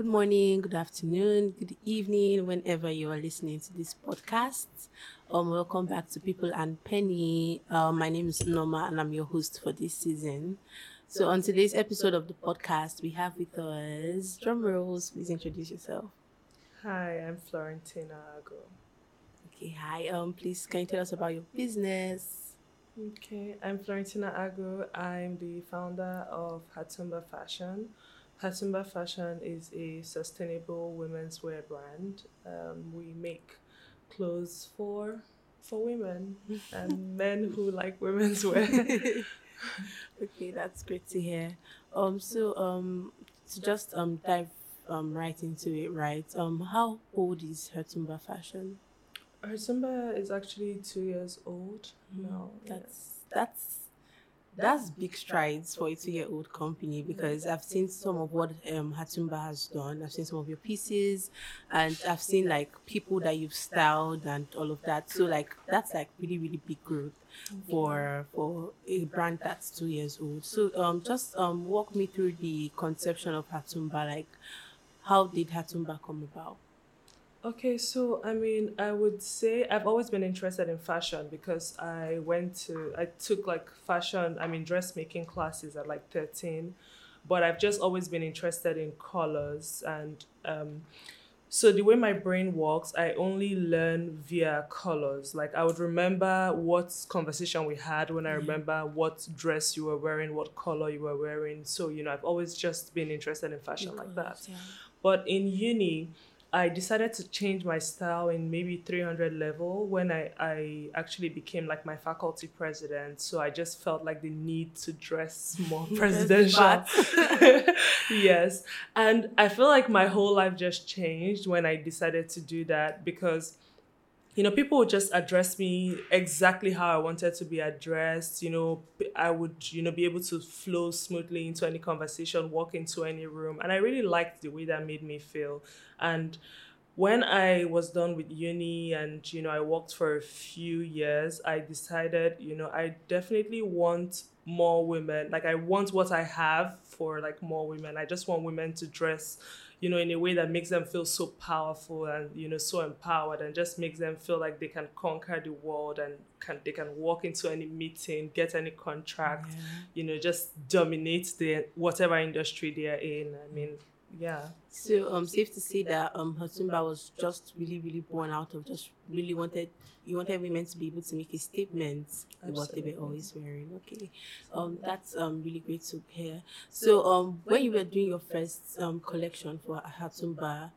Good morning, good afternoon, good evening, whenever you are listening to this podcast. Um, welcome back to People and Penny. Uh, my name is Norma, and I'm your host for this season. So, on today's episode of the podcast, we have with us drum rolls. Please introduce yourself. Hi, I'm Florentina Ago. Okay, hi. Um, please can you tell us about your business? Okay, I'm Florentina Ago. I'm the founder of Hatumba Fashion. Hatumba Fashion is a sustainable women's wear brand. Um, we make clothes for for women and men who like women's wear. okay, that's great to hear. Um, so um, to just um dive um right into it, right? Um, how old is Hatumba Fashion? Hatumba is actually two years old now. That's that's that's big strides for a two-year-old company because I've seen some of what um, Hatumba has done. I've seen some of your pieces, and I've seen like people that you've styled and all of that. So like that's like really really big growth for for a brand that's two years old. So um, just um, walk me through the conception of Hatumba. Like, how did Hatumba come about? Okay, so I mean, I would say I've always been interested in fashion because I went to, I took like fashion, I mean, dressmaking classes at like 13, but I've just always been interested in colors. And um, so the way my brain works, I only learn via colors. Like I would remember what conversation we had when I remember what dress you were wearing, what color you were wearing. So, you know, I've always just been interested in fashion like that. Yeah. But in uni, I decided to change my style in maybe 300 level when I, I actually became like my faculty president. So I just felt like the need to dress more presidential. yes. And I feel like my whole life just changed when I decided to do that because you know, people would just address me exactly how I wanted to be addressed. You know, I would, you know, be able to flow smoothly into any conversation, walk into any room. And I really liked the way that made me feel. And when I was done with uni and, you know, I worked for a few years, I decided, you know, I definitely want more women. Like, I want what I have for like more women. I just want women to dress you know, in a way that makes them feel so powerful and, you know, so empowered and just makes them feel like they can conquer the world and can they can walk into any meeting, get any contract, yeah. you know, just dominate the whatever industry they are in. I mean, yeah. So um safe to say that um Hatumba was just really, really born out of just really wanted you wanted women to be able to make a statement with what they were always wearing. Okay. Um that's um really great to hear. So um when you were doing your first um collection for Hatumba,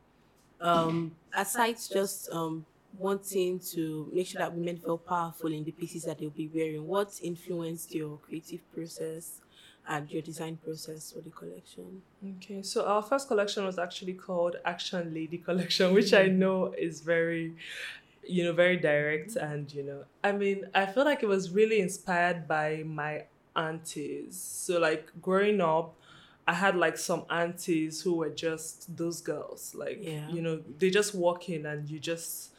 um aside just um wanting to make sure that women felt powerful in the pieces that they'll be wearing, what influenced your creative process and your design process for the collection? Okay, so our first collection was actually called Action Lady Collection, which I mm. know is very, you know, very direct. And, you know, I mean, I feel like it was really inspired by my aunties. So, like, growing up, I had like some aunties who were just those girls. Like, Yeah. you know, they just walk in and you just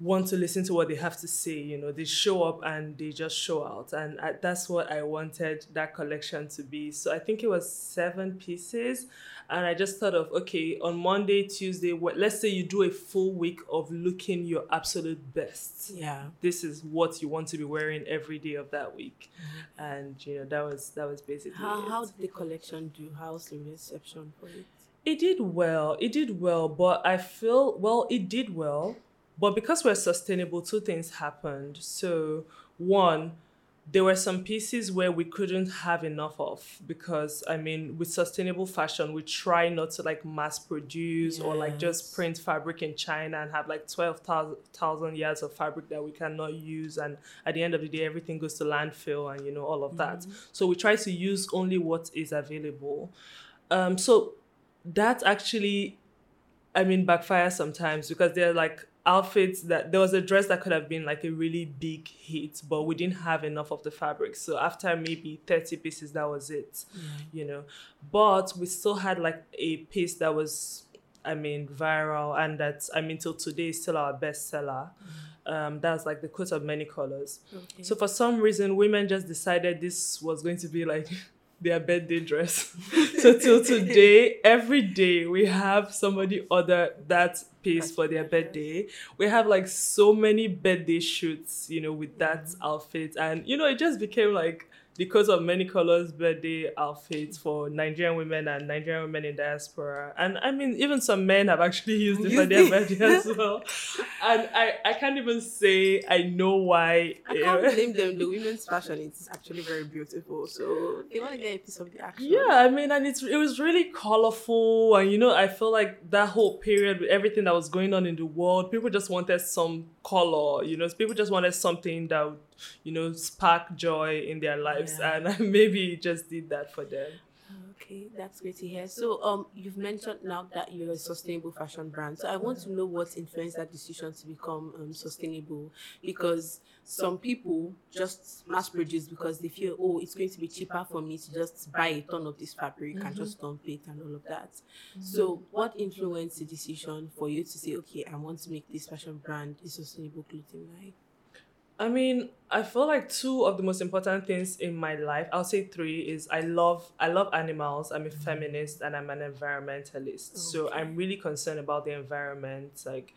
want to listen to what they have to say. You know, they show up and they just show out, and I, that's what I wanted that collection to be. So I think it was seven pieces, and I just thought of okay, on Monday, Tuesday, what, let's say you do a full week of looking your absolute best. Yeah. This is what you want to be wearing every day of that week, mm-hmm. and you know that was that was basically How, it. how did the collection do? How's the reception for it? It did well. It did well, but I feel well. It did well, but because we're sustainable, two things happened. So one, there were some pieces where we couldn't have enough of because I mean, with sustainable fashion, we try not to like mass produce or like just print fabric in China and have like 12,000 yards of fabric that we cannot use. And at the end of the day, everything goes to landfill and, you know, all of that. So we try to use only what is available. Um, so that actually, I mean, backfires sometimes because they're like outfits that there was a dress that could have been like a really big hit, but we didn't have enough of the fabric. So after maybe 30 pieces, that was it, you know. But we still had like a piece that was, I mean, viral and that, I mean, till today is still our bestseller. Um, that's like the coat of many colors. Okay. So for some reason, women just decided this was going to be like their birthday dress. so till today, every day we have somebody order that piece for their birthday. We have like so many birthday shoots, you know, with that outfit. And you know, it just became like because of many colors birthday outfits for Nigerian women and Nigerian women in diaspora. And I mean, even some men have actually used it for Used their birthday as well. And I, I can't even say I know why. I can't blame them. The women's fashion is actually very beautiful, so they want to get a piece of the action. Yeah, I mean, and it's it was really colorful, and you know, I feel like that whole period with everything that was going on in the world, people just wanted some color. You know, people just wanted something that would, you know, spark joy in their lives, Yeah. and maybe it just did that for them. Okay, that's great to hear. So, um, you've mentioned now that you're a sustainable fashion brand. So, I want to know what influenced that decision to become um, sustainable. Because some people just mass produce because they feel, oh, it's going to be cheaper for me to just buy a ton of this fabric and just dump it and all of that. So, what influenced the decision for you to say, okay, I want to make this fashion brand a sustainable clothing line? I mean, I feel like two of the most important things in my life, I'll say three, is I love I love animals, I'm a mm-hmm. feminist and I'm an environmentalist. So I'm really concerned about the environment. Like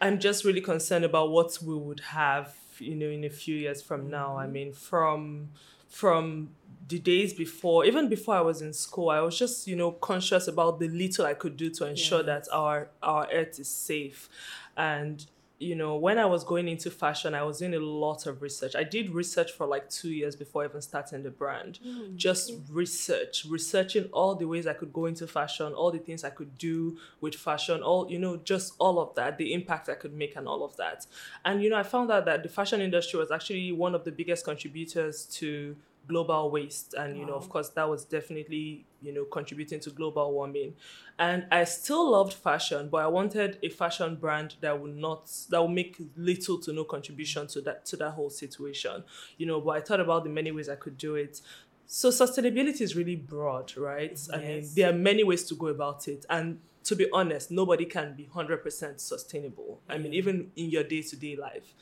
I'm just really concerned about what we would have, you know, in a few years from now. I mm-hmm. mean, from from the days before, even before I was in school, I was just, you know, conscious about the little I could do to ensure that our our earth is safe. And you know, when I was going into fashion, I was doing a lot of research. I did research for like two years before even starting the brand. Mm, just research, researching all the ways I could go into fashion, all the things I could do with fashion, all, you know, just all of that, the impact I could make and all of that. And, you know, I found out that the fashion industry was actually one of the biggest contributors to global waste and you know of course that was definitely you know contributing to global warming. And i still loved fashion but i wanted a fashion brand that would not that would make little to no contribution to that to that whole situation you know but i thought about the many ways i could do it. So sustainability is really broad right? Yes. i mean there are many ways to go about it and to be honest nobody can be 100% sustainable. I mean even in your day-to-day life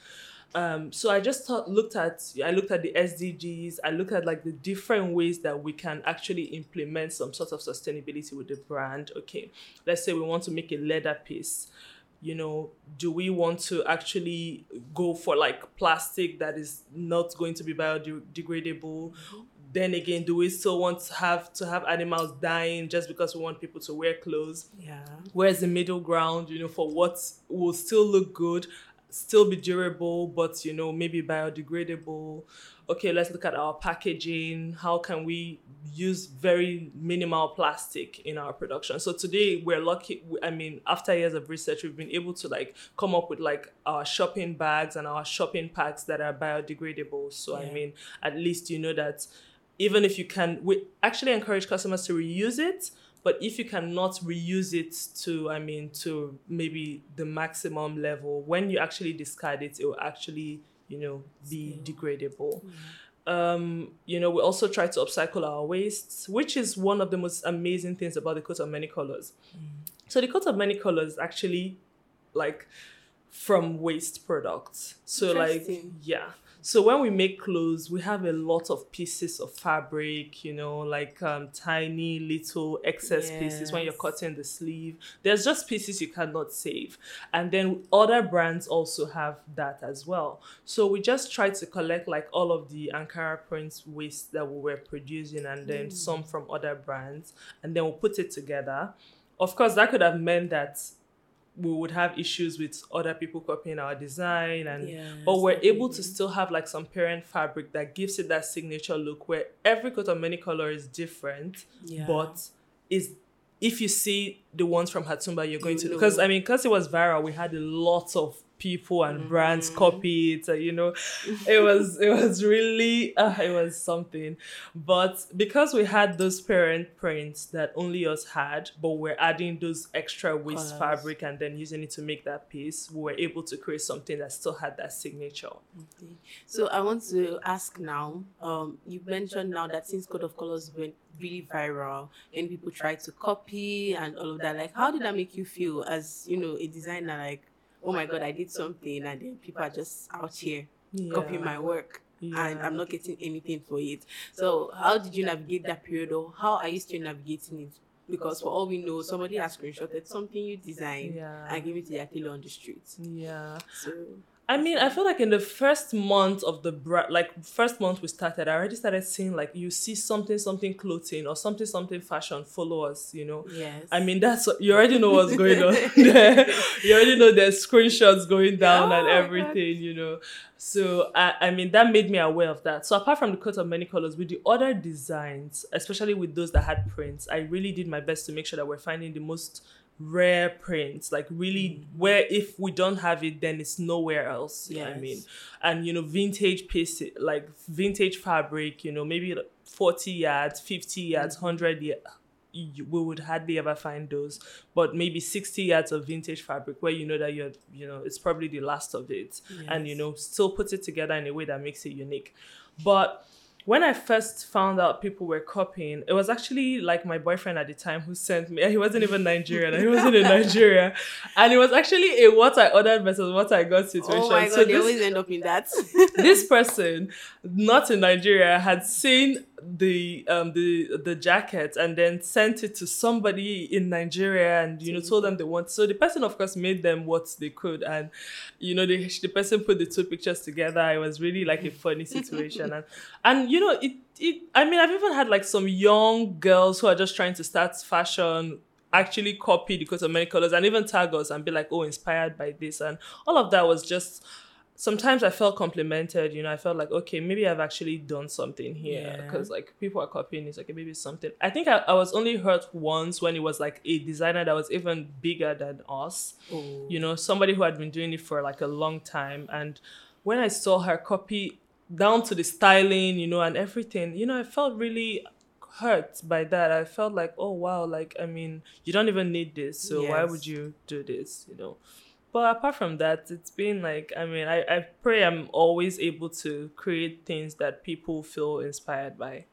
um, so I just thought, looked at I looked at the SDGs. I looked at like the different ways that we can actually implement some sort of sustainability with the brand. Okay, let's say we want to make a leather piece. You know, do we want to actually go for like plastic that is not going to be biodegradable? Then again, do we still want to have to have animals dying just because we want people to wear clothes? Yeah. where's the middle ground you know for what will still look good still be durable but you know maybe biodegradable. Okay let's look at our packaging. How can we use very minimal plastic in our production? So today we're lucky i mean after years of research we've been able to like come up with like our shopping bags and our shopping packs that are biodegradable. So i mean at least you know that even if you can we actually encourage customers to reuse it but if you cannot reuse it to i mean to maybe the maximum level when you actually discard it it will actually you know be Still. degradable. Um you know we also try to upcycle our wastes which is one of the most amazing things about the coat of many colors. So the coat of many colors actually like from waste products. So like yeah so when we make clothes we have a lot of pieces of fabric you know like um, tiny little excess pieces when you're cutting the sleeve. There's just pieces you cannot save. And then other brands also have that as well. So we just try to collect like all of the ankara prints waste that we were producing and then some from other brands and then we'll put it together. Of course that could have meant that we would have issues with other people copying our design and Yes, but we're able to still have like some parent fabric that gives it that signature look where every coat of many color is different Yeah. but is if you see the ones from Hatumba, you're going You to because I mean, because it was viral, we had a lot of people and brands Mhm. copy it. uh, You know, it was it was really uh, it was something. But because we had those parent prints that only us had, but we're adding those extra waste Colours. fabric and then using it to make that piece, we were able to create something that still had that signature. Okay. So I want to ask now. Um, you mentioned now that since Code of Colors went really viral and people tried to copy and all of that, like how did that make you feel as you know a designer? Like, oh my god, I did something, and then people are just out here copying my work. and I'm not getting anything for it. So how did you navigate that period, or how are you still navigating it? Because for all we know, somebody has screenshotted something you designed Yeah. and give it to their tailor on the street. Yeah. So I mean, I feel like in the first month of the bra- like first month we started, I already started seeing like you see something something clothing or something something fashion follow us, you know. yes, I mean, that's you already know what's going on there. You already know there's screenshots going down Oh and God. everything, you know. So I, I mean, that made me aware of that. So apart from the coat of many colors, with the other designs, especially with those that had prints, I really did my best to make sure that we're finding the most rare prints, like really mm. where if we don't have it, then it's nowhere else. Yeah, I mean, and you know, vintage pieces, like vintage fabric, you know, maybe like 40 yards, 50 yards, mm. 100 yards we would hardly ever find those. But maybe 60 yards of vintage fabric where you know that you're you know it's probably the last of it. And you know still put it together in a way that makes it unique. But when I first found out people were copying, it was actually like my boyfriend at the time who sent me. He wasn't even Nigerian. He wasn't in Nigeria, and it was actually a what I ordered versus what I got oh situation. oh my god, So they this- always end up in that. this person, not in Nigeria, had seen the um the the jacket and then sent it to somebody in Nigeria and you know told them they want so the person of course made them what they could and you know the the person put the two pictures together. It was really like a funny situation and and you know it it I mean I've even had like some young girls who are just trying to start fashion actually copy the coat of many colors and even tag us and be like oh inspired by this. And all of that was just sometimes I felt complimented, you know, I felt like, okay, maybe I've actually done something here. Yeah. Because like people are copying it's like maybe it's something. I think I, I was only hurt once when it was like a designer that was even bigger than us. oh. You know, somebody who had been doing it for like a long time. And when I saw her copy down to the styling, you know, and everything, you know, I felt really hurt by that. I felt like, oh wow, like I mean, you don't even need this, so why would you do this, you know? But apart from that, it's been like I mean, I, I pray I'm always able to create things that people feel inspired by.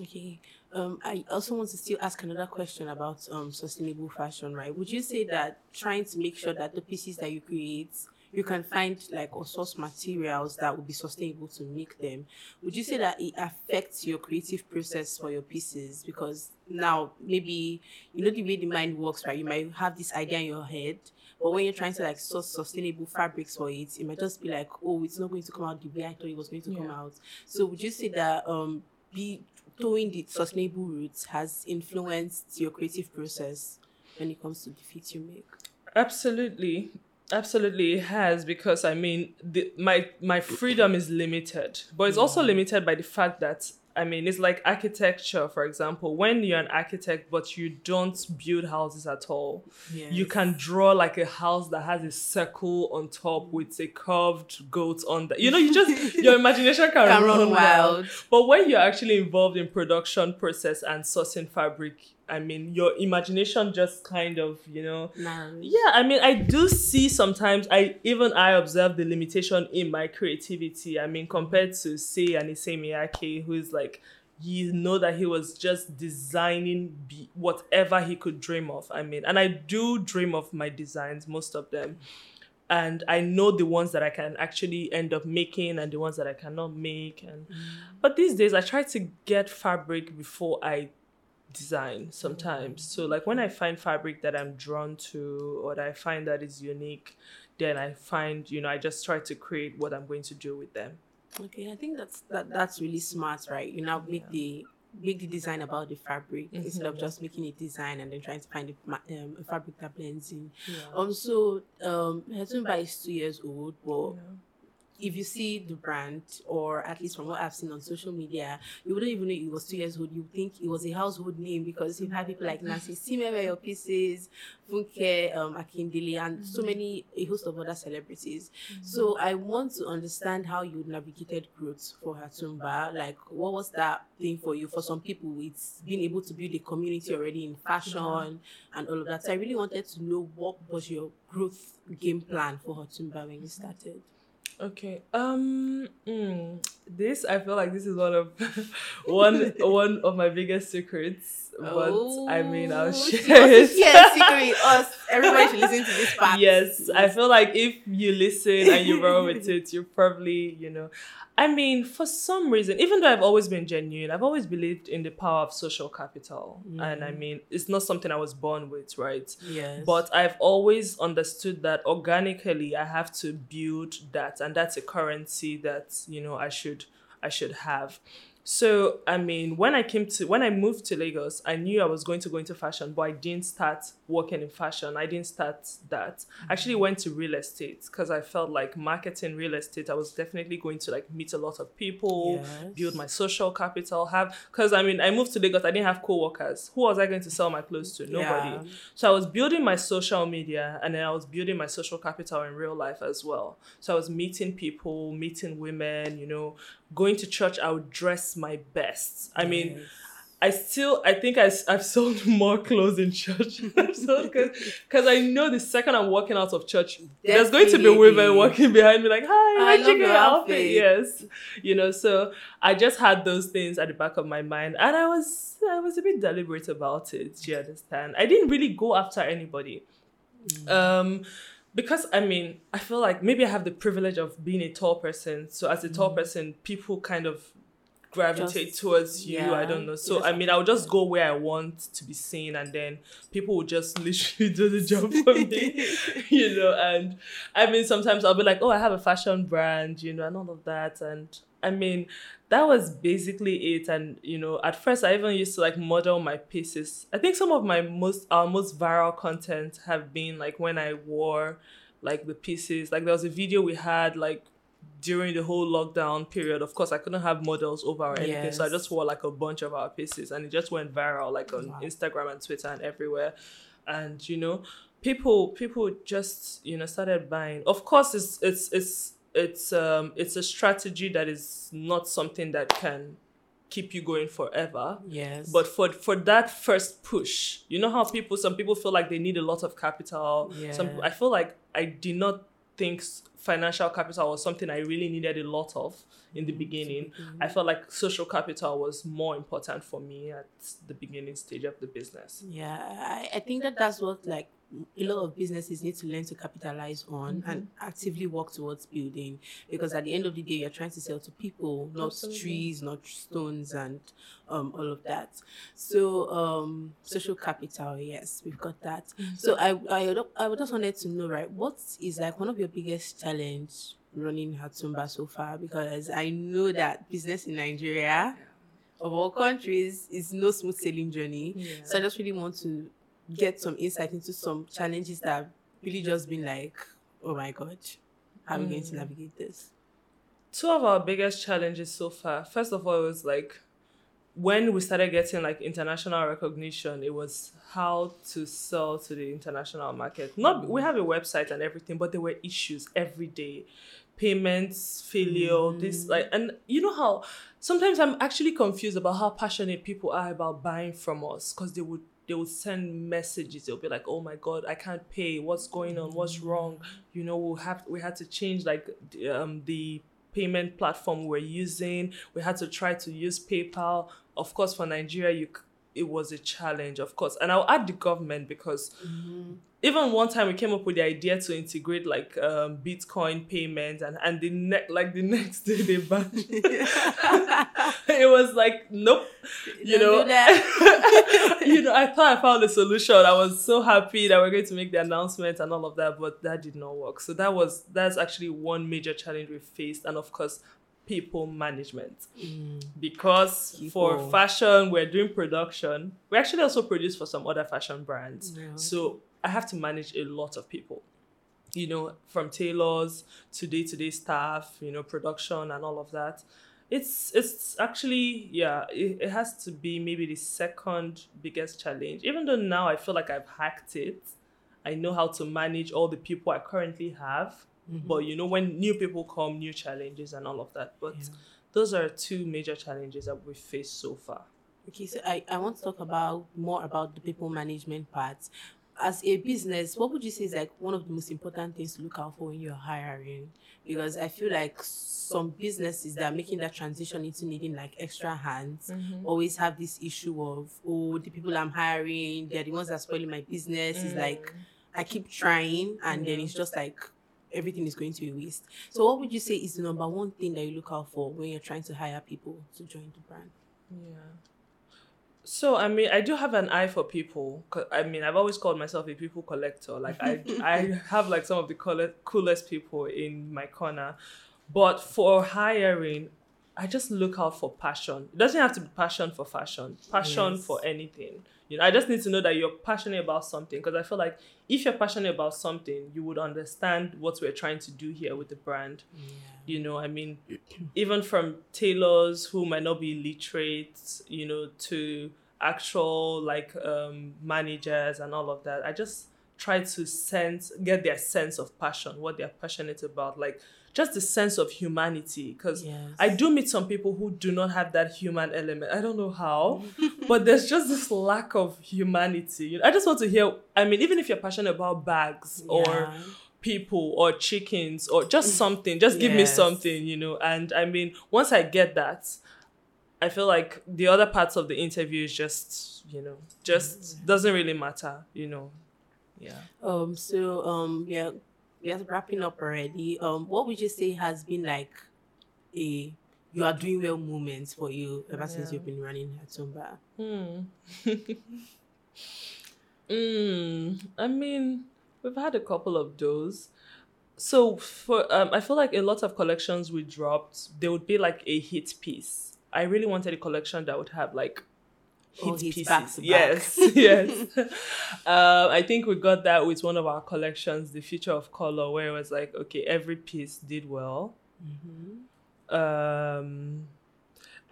Okay. Um, I also want to still ask another question about um sustainable fashion, right? Would you say that trying to make sure that the pieces that you create, you can find like or source materials that will be sustainable to make them? Would you say that it affects your creative process for your pieces? Because now maybe you know the way the mind works, right? You might have this idea in your head, but when you're trying to like source sustainable fabrics for it, it might just be like, oh, it's not going to come out the way I thought it was going to come out. So would you say that um be towing the sustainable routes has influenced your creative process when it comes to the fit you make? Absolutely. Absolutely it has because I mean the, my my freedom is limited. But it's also limited by the fact that I mean it's like architecture for example. When you're an architect but you don't build houses at all, you can draw like a house that has a circle on top with a curved goat on the you know you just your imagination can, Can run, run wild. wild. But when you're actually involved in production process and sourcing fabric, I mean your imagination just kind of, you know, Nah. yeah, I mean, I do see sometimes. I even I observe the limitation in my creativity. I mean, compared to say an Miyake, who is like, you know that he was just designing be- whatever he could dream of. I mean, and I do dream of my designs, most of them, and I know the ones that I can actually end up making and the ones that I cannot make. And mm. but these days, I try to get fabric before I design sometimes. So like when I find fabric that I'm drawn to or that I find that is unique, then I find, you know, I just try to create what I'm going to do with them. Okay, I think that's that that's really smart, right? You now make the make the design about the fabric instead of just making a design and then trying to find a, um, a fabric that blends in. Yeah. Um, so um, Hatumba is two years old, but if you see the brand, or at least from what I've seen on social media, you wouldn't even know it was two years old. You think it was a household name because you have had people like Nancy Isime wear your pieces, Funke um, Akindele, and so mm-hmm. many a host of other celebrities. Mm-hmm. So I want to understand how you navigated growth for Hatumba. Like, what was that thing for you? For some people, it's being able to build a community already in fashion mm-hmm. and all of that. So I really wanted to know what was your growth game plan for Hatumba when you started. Okay. Um. mm, this I feel like this is one of one one of my biggest secrets. but I mean, I'll share it. share secret us. Everybody should listen to this part. Yes, I feel like if you listen and you roll with it, you probably, you know. I mean, for some reason, even though I've always been genuine, I've always believed in the power of social capital. And I mm. mean, it's not something I was born with, right? Yes. But I've always understood that organically I have to build that and that's a currency that, you know, I should I should have. So I mean, when I came to when I moved to Lagos, I knew I was going to go into fashion, but I didn't start working in fashion. I didn't start that. I actually went to real estate because I felt like marketing real estate. I was definitely going to like meet a lot of people, Yes. build my social capital, have because I mean I moved to Lagos. I didn't have co-workers. Who was I going to sell my clothes to? Nobody. Yeah. So I was building my social media and then I was building my social capital in real life as well. So I was meeting people, meeting women, you know, going to church, I would dress my best. I mean, Yes. I still, I think I, have sold more clothes in church. Because I know the second I'm walking out of church, there's going to be women walking behind me like, hi, I love your outfit? outfit. Yes. You know, so I just had those things at the back of my mind. And I was, I was a bit deliberate about it. Do you understand? I didn't really go after anybody. Um, because I mean, I feel like maybe I have the privilege of being a tall person. So as a tall mm. person, people kind of gravitate Just- towards you. I don't know. So I mean, I'll just go where I want to be seen, and then people will just literally do the job for me, you know. And I mean, sometimes I'll be like, oh, I have a fashion brand, you know, and all of that. And I mean, that was basically it. And you know, at first, I even used to like model my pieces. I think some of my most our most viral content have been like when I wore like the pieces. Like there was a video we had like during the whole lockdown period. Of course, I couldn't have models over or anything, so I just wore like a bunch of our pieces, and it just went viral like on Wow. Instagram and Twitter and everywhere. And you know, people people just you know started buying. Of course, it's it's it's it's um it's a strategy that is not something that can keep you going forever. Yes. But for for that first push, you know how people some people feel like they need a lot of capital. Yeah. Some I feel like I did not think financial capital was something I really needed a lot of in the beginning. I felt like social capital was more important for me at the beginning stage of the business. Yeah, I, I think that that's what like a lot of businesses need to learn to capitalize on and Mm-hmm. actively work towards building because at the end of the day you're trying to sell to people not Absolutely. trees not stones and um all of that so um social capital yes we've got that Mm-hmm. so I, I I just wanted to know right what is like one of your biggest challenge running Hatumba so far because I know that business in Nigeria of all countries is no smooth sailing journey Yeah. so I just really want to get some insight into some challenges that have really just been like, oh my god, how are we going to Mm. navigate this? two of our biggest challenges so far first of all it was like when we started getting like international recognition it was how to sell to the international market not we have a website and everything but there were issues every day payments failure this like and you know how sometimes i'm actually confused about how passionate people are about buying from us because they would they would send messages. They'll be like oh my god i can't pay. What's going on? What's wrong? You know we have we had to change like the, um the payment platform we're using. We had to try to use paypal. Of course for nigeria you it was a challenge of course. And i'll add the government because even one time we came up with the idea to integrate like um, bitcoin payments and and the ne- like the next day they banned it It was like nope. You Don't know you know i thought i found a solution. I was so happy that we're going to make the announcement and all of that but that did not work. So that was that's actually one major challenge we faced and of course people management. Because for fashion we're doing production. We actually also produce for some other fashion brands. Yeah. so i have to manage a lot of people you know from tailors to day-to-day staff you know production and all of that. It's it's actually yeah it, it has to be maybe the second biggest challenge. Even though now i feel like i've hacked it i know how to manage all the people i currently have. Mm-hmm. But you know when new people come new challenges and all of that. But Yeah. those are two major challenges that we face so far. Okay, so I, I want to talk about more about the people management part. As a business, what would you say is like one of the most important things to look out for when you're hiring? Because I feel like some businesses that are making that transition into needing like extra hands Mm-hmm. always have this issue of oh the people I'm hiring they're the ones that are spoiling my business. It's like I keep trying and then it's just like everything is going to be waste. So what would you say is the number one thing that you look out for when you're trying to hire people to join the brand? Yeah. So I mean, I do have an eye for people. I mean, I've always called myself a people collector. Like I, I have like some of the coolest people in my corner. But for hiring, I just look out for passion. It doesn't have to be passion for fashion. Passion Yes. for anything. You know, I just need to know that you're passionate about something because I feel like if you're passionate about something, you would understand what we're trying to do here with the brand you know i mean even from tailors who might not be literate you know to actual like um managers and all of that i just try to sense get their sense of passion what they're passionate about like just the sense of humanity because Yes. i do meet some people who do not have that human element i don't know how but there's just this lack of humanity You know, i just want to hear i mean even if you're passionate about bags or people or chickens or just something just give me something you know and i mean once i get that i feel like the other parts of the interview is just you know just doesn't really matter you know yeah Um. So um. Yeah. We are wrapping up already. Um. What would you say has been like a you are doing well moments for you ever since you've been running Hatumba? hmm mm, i mean we've had a couple of those so for um, i feel like a lot of collections we dropped they would be like a hit piece i really wanted a collection that would have like hit Oh, pieces back back. yes yes um, i think we got that with one of our collections the future of color where it was like okay every piece did well Mm-hmm. um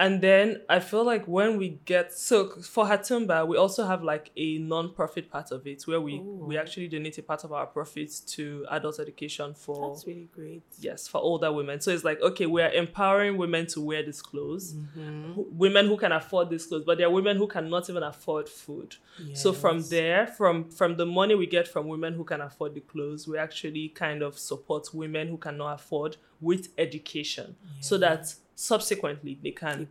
and then I feel like when we get so for Hatumba, we also have like a non-profit part of it where we we actually donate a part of our profits to adult education for That's really great. yes for older women. So it's like okay, we are empowering women to wear these clothes, Mhm. who- women who can afford these clothes, but there are women who cannot even afford food. So from there, from from the money we get from women who can afford the clothes, we actually kind of support women who cannot afford with education, so that subsequently they can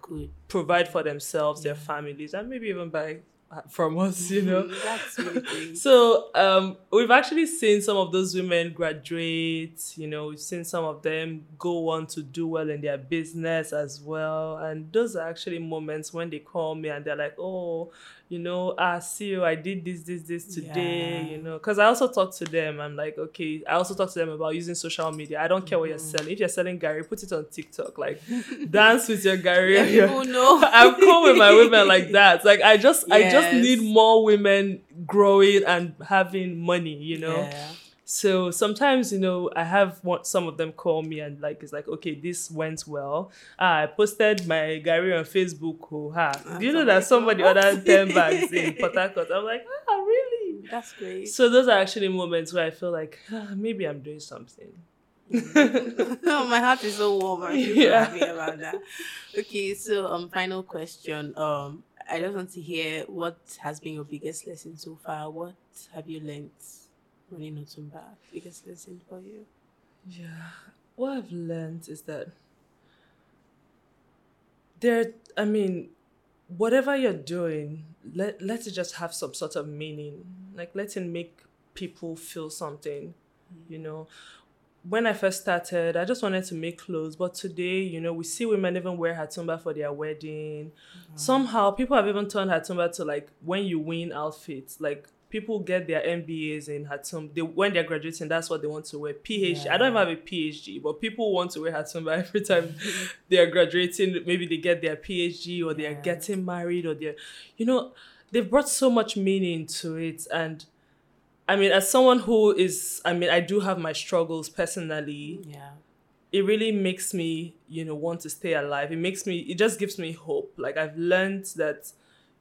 provide for themselves, their families, and maybe even buy uh, from us, you know. That's really great. So um, we've actually seen some of those women graduate. You know, we've seen some of them go on to do well in their business as well. And those are actually moments when they call me and they're like, "Oh, you know, I see you. I did this, this, this today." Yeah. You know, because I also talk to them. I'm like, okay. I also talk to them about using social media. I don't care what you're Mhm. selling. If you're selling garri, put it on TikTok. Like, dance with your garri. Yeah, and your- people know. I'm cool with my women like that. Like I just I just need more women growing and having money, you know. Yeah. So sometimes, you know, I have what some of them call me and like it's like, okay, this went well. Ah, I posted my garri on Facebook. Oh, ha. Do you know that somebody ordered 10 bags in Port Harcourt? I'm like, ah, really? That's great. So those are actually moments where I feel like ah, maybe I'm doing something. oh, my heart is so warm. I'm so happy about that. Okay, so um, final question. Um, I just want to hear what has been your biggest lesson so far. What have you learned running Hatumba? Biggest lesson for you? Yeah. What I've learned is that there, I mean, whatever you're doing, let, let it just have some sort of meaning. Like, let it make people feel something, you mm. know. When I first started, I just wanted to make clothes, but today, you know, we see women even wear hatumba for their wedding. Somehow, people have even turned hatumba to like when you win outfits. Like people get their MBAs in hatumba. They when they're graduating, that's what they want to wear. PhD. I don't even have a PhD, but people want to wear hatumba every time they are graduating. Maybe they get their PhD or they are Yeah. getting married or they're, you know, they've brought so much meaning to it and. I mean, as someone who is, I mean, I do have my struggles personally Yeah. it really makes me you know want to stay alive it makes me it just gives me hope like i've learned that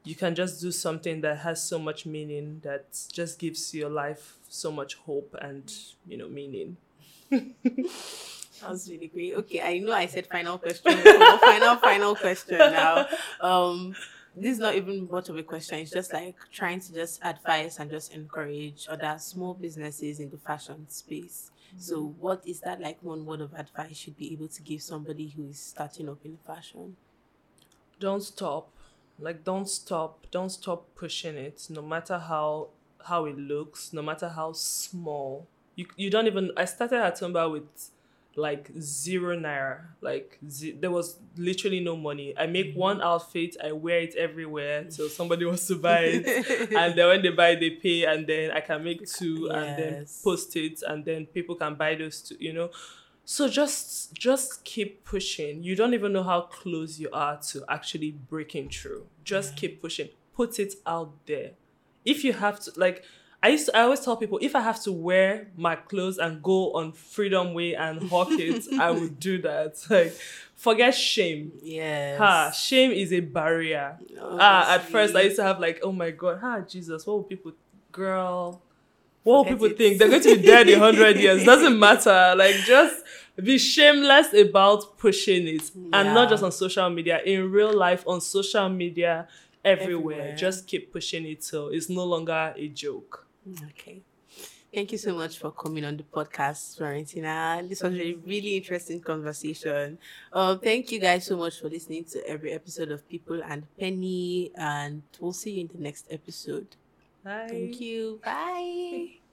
you can just do something that has so much meaning that just gives your life so much hope and you know meaning That was really great. Okay, I know I said final question. final, final question now. Um, this is not even much of a question. It's just like trying to just advise and just encourage other small businesses in the fashion space. So, what is that like one word of advice should be able to give somebody who is starting up in fashion? Don't stop. Like don't stop. Don't stop pushing it. No matter how how it looks, no matter how small. You you don't even. I started Hatumba with like zero naira. Like ze- there was literally no money. I make mm-hmm. one outfit, I wear it everywhere till somebody wants to buy it, and then when they buy, they pay, and then I can make two and then post it, and then people can buy those two. You know. So just just keep pushing. You don't even know how close you are to actually breaking through. Just keep pushing. Put it out there. If you have to like I used to, I always tell people if I have to wear my clothes and go on Freedom Way and hawk it, I would do that. Like forget shame. Yes. Ha, shame is a barrier. Oh, Ah, at first I used to have like, oh my god, ha Jesus, what will people girl? What will Forget people it. think? They're going to be dead in hundred years. Doesn't matter. Like just be shameless about pushing it. And not just on social media, in real life, on social media, everywhere. Everywhere. Just keep pushing it till it's no longer a joke. Okay. Thank you so much for coming on the podcast, Florentina. This was a really interesting conversation. Um, thank you guys so much for listening to every episode of People and Penny, and we'll see you in the next episode. Bye. Thank you. Bye.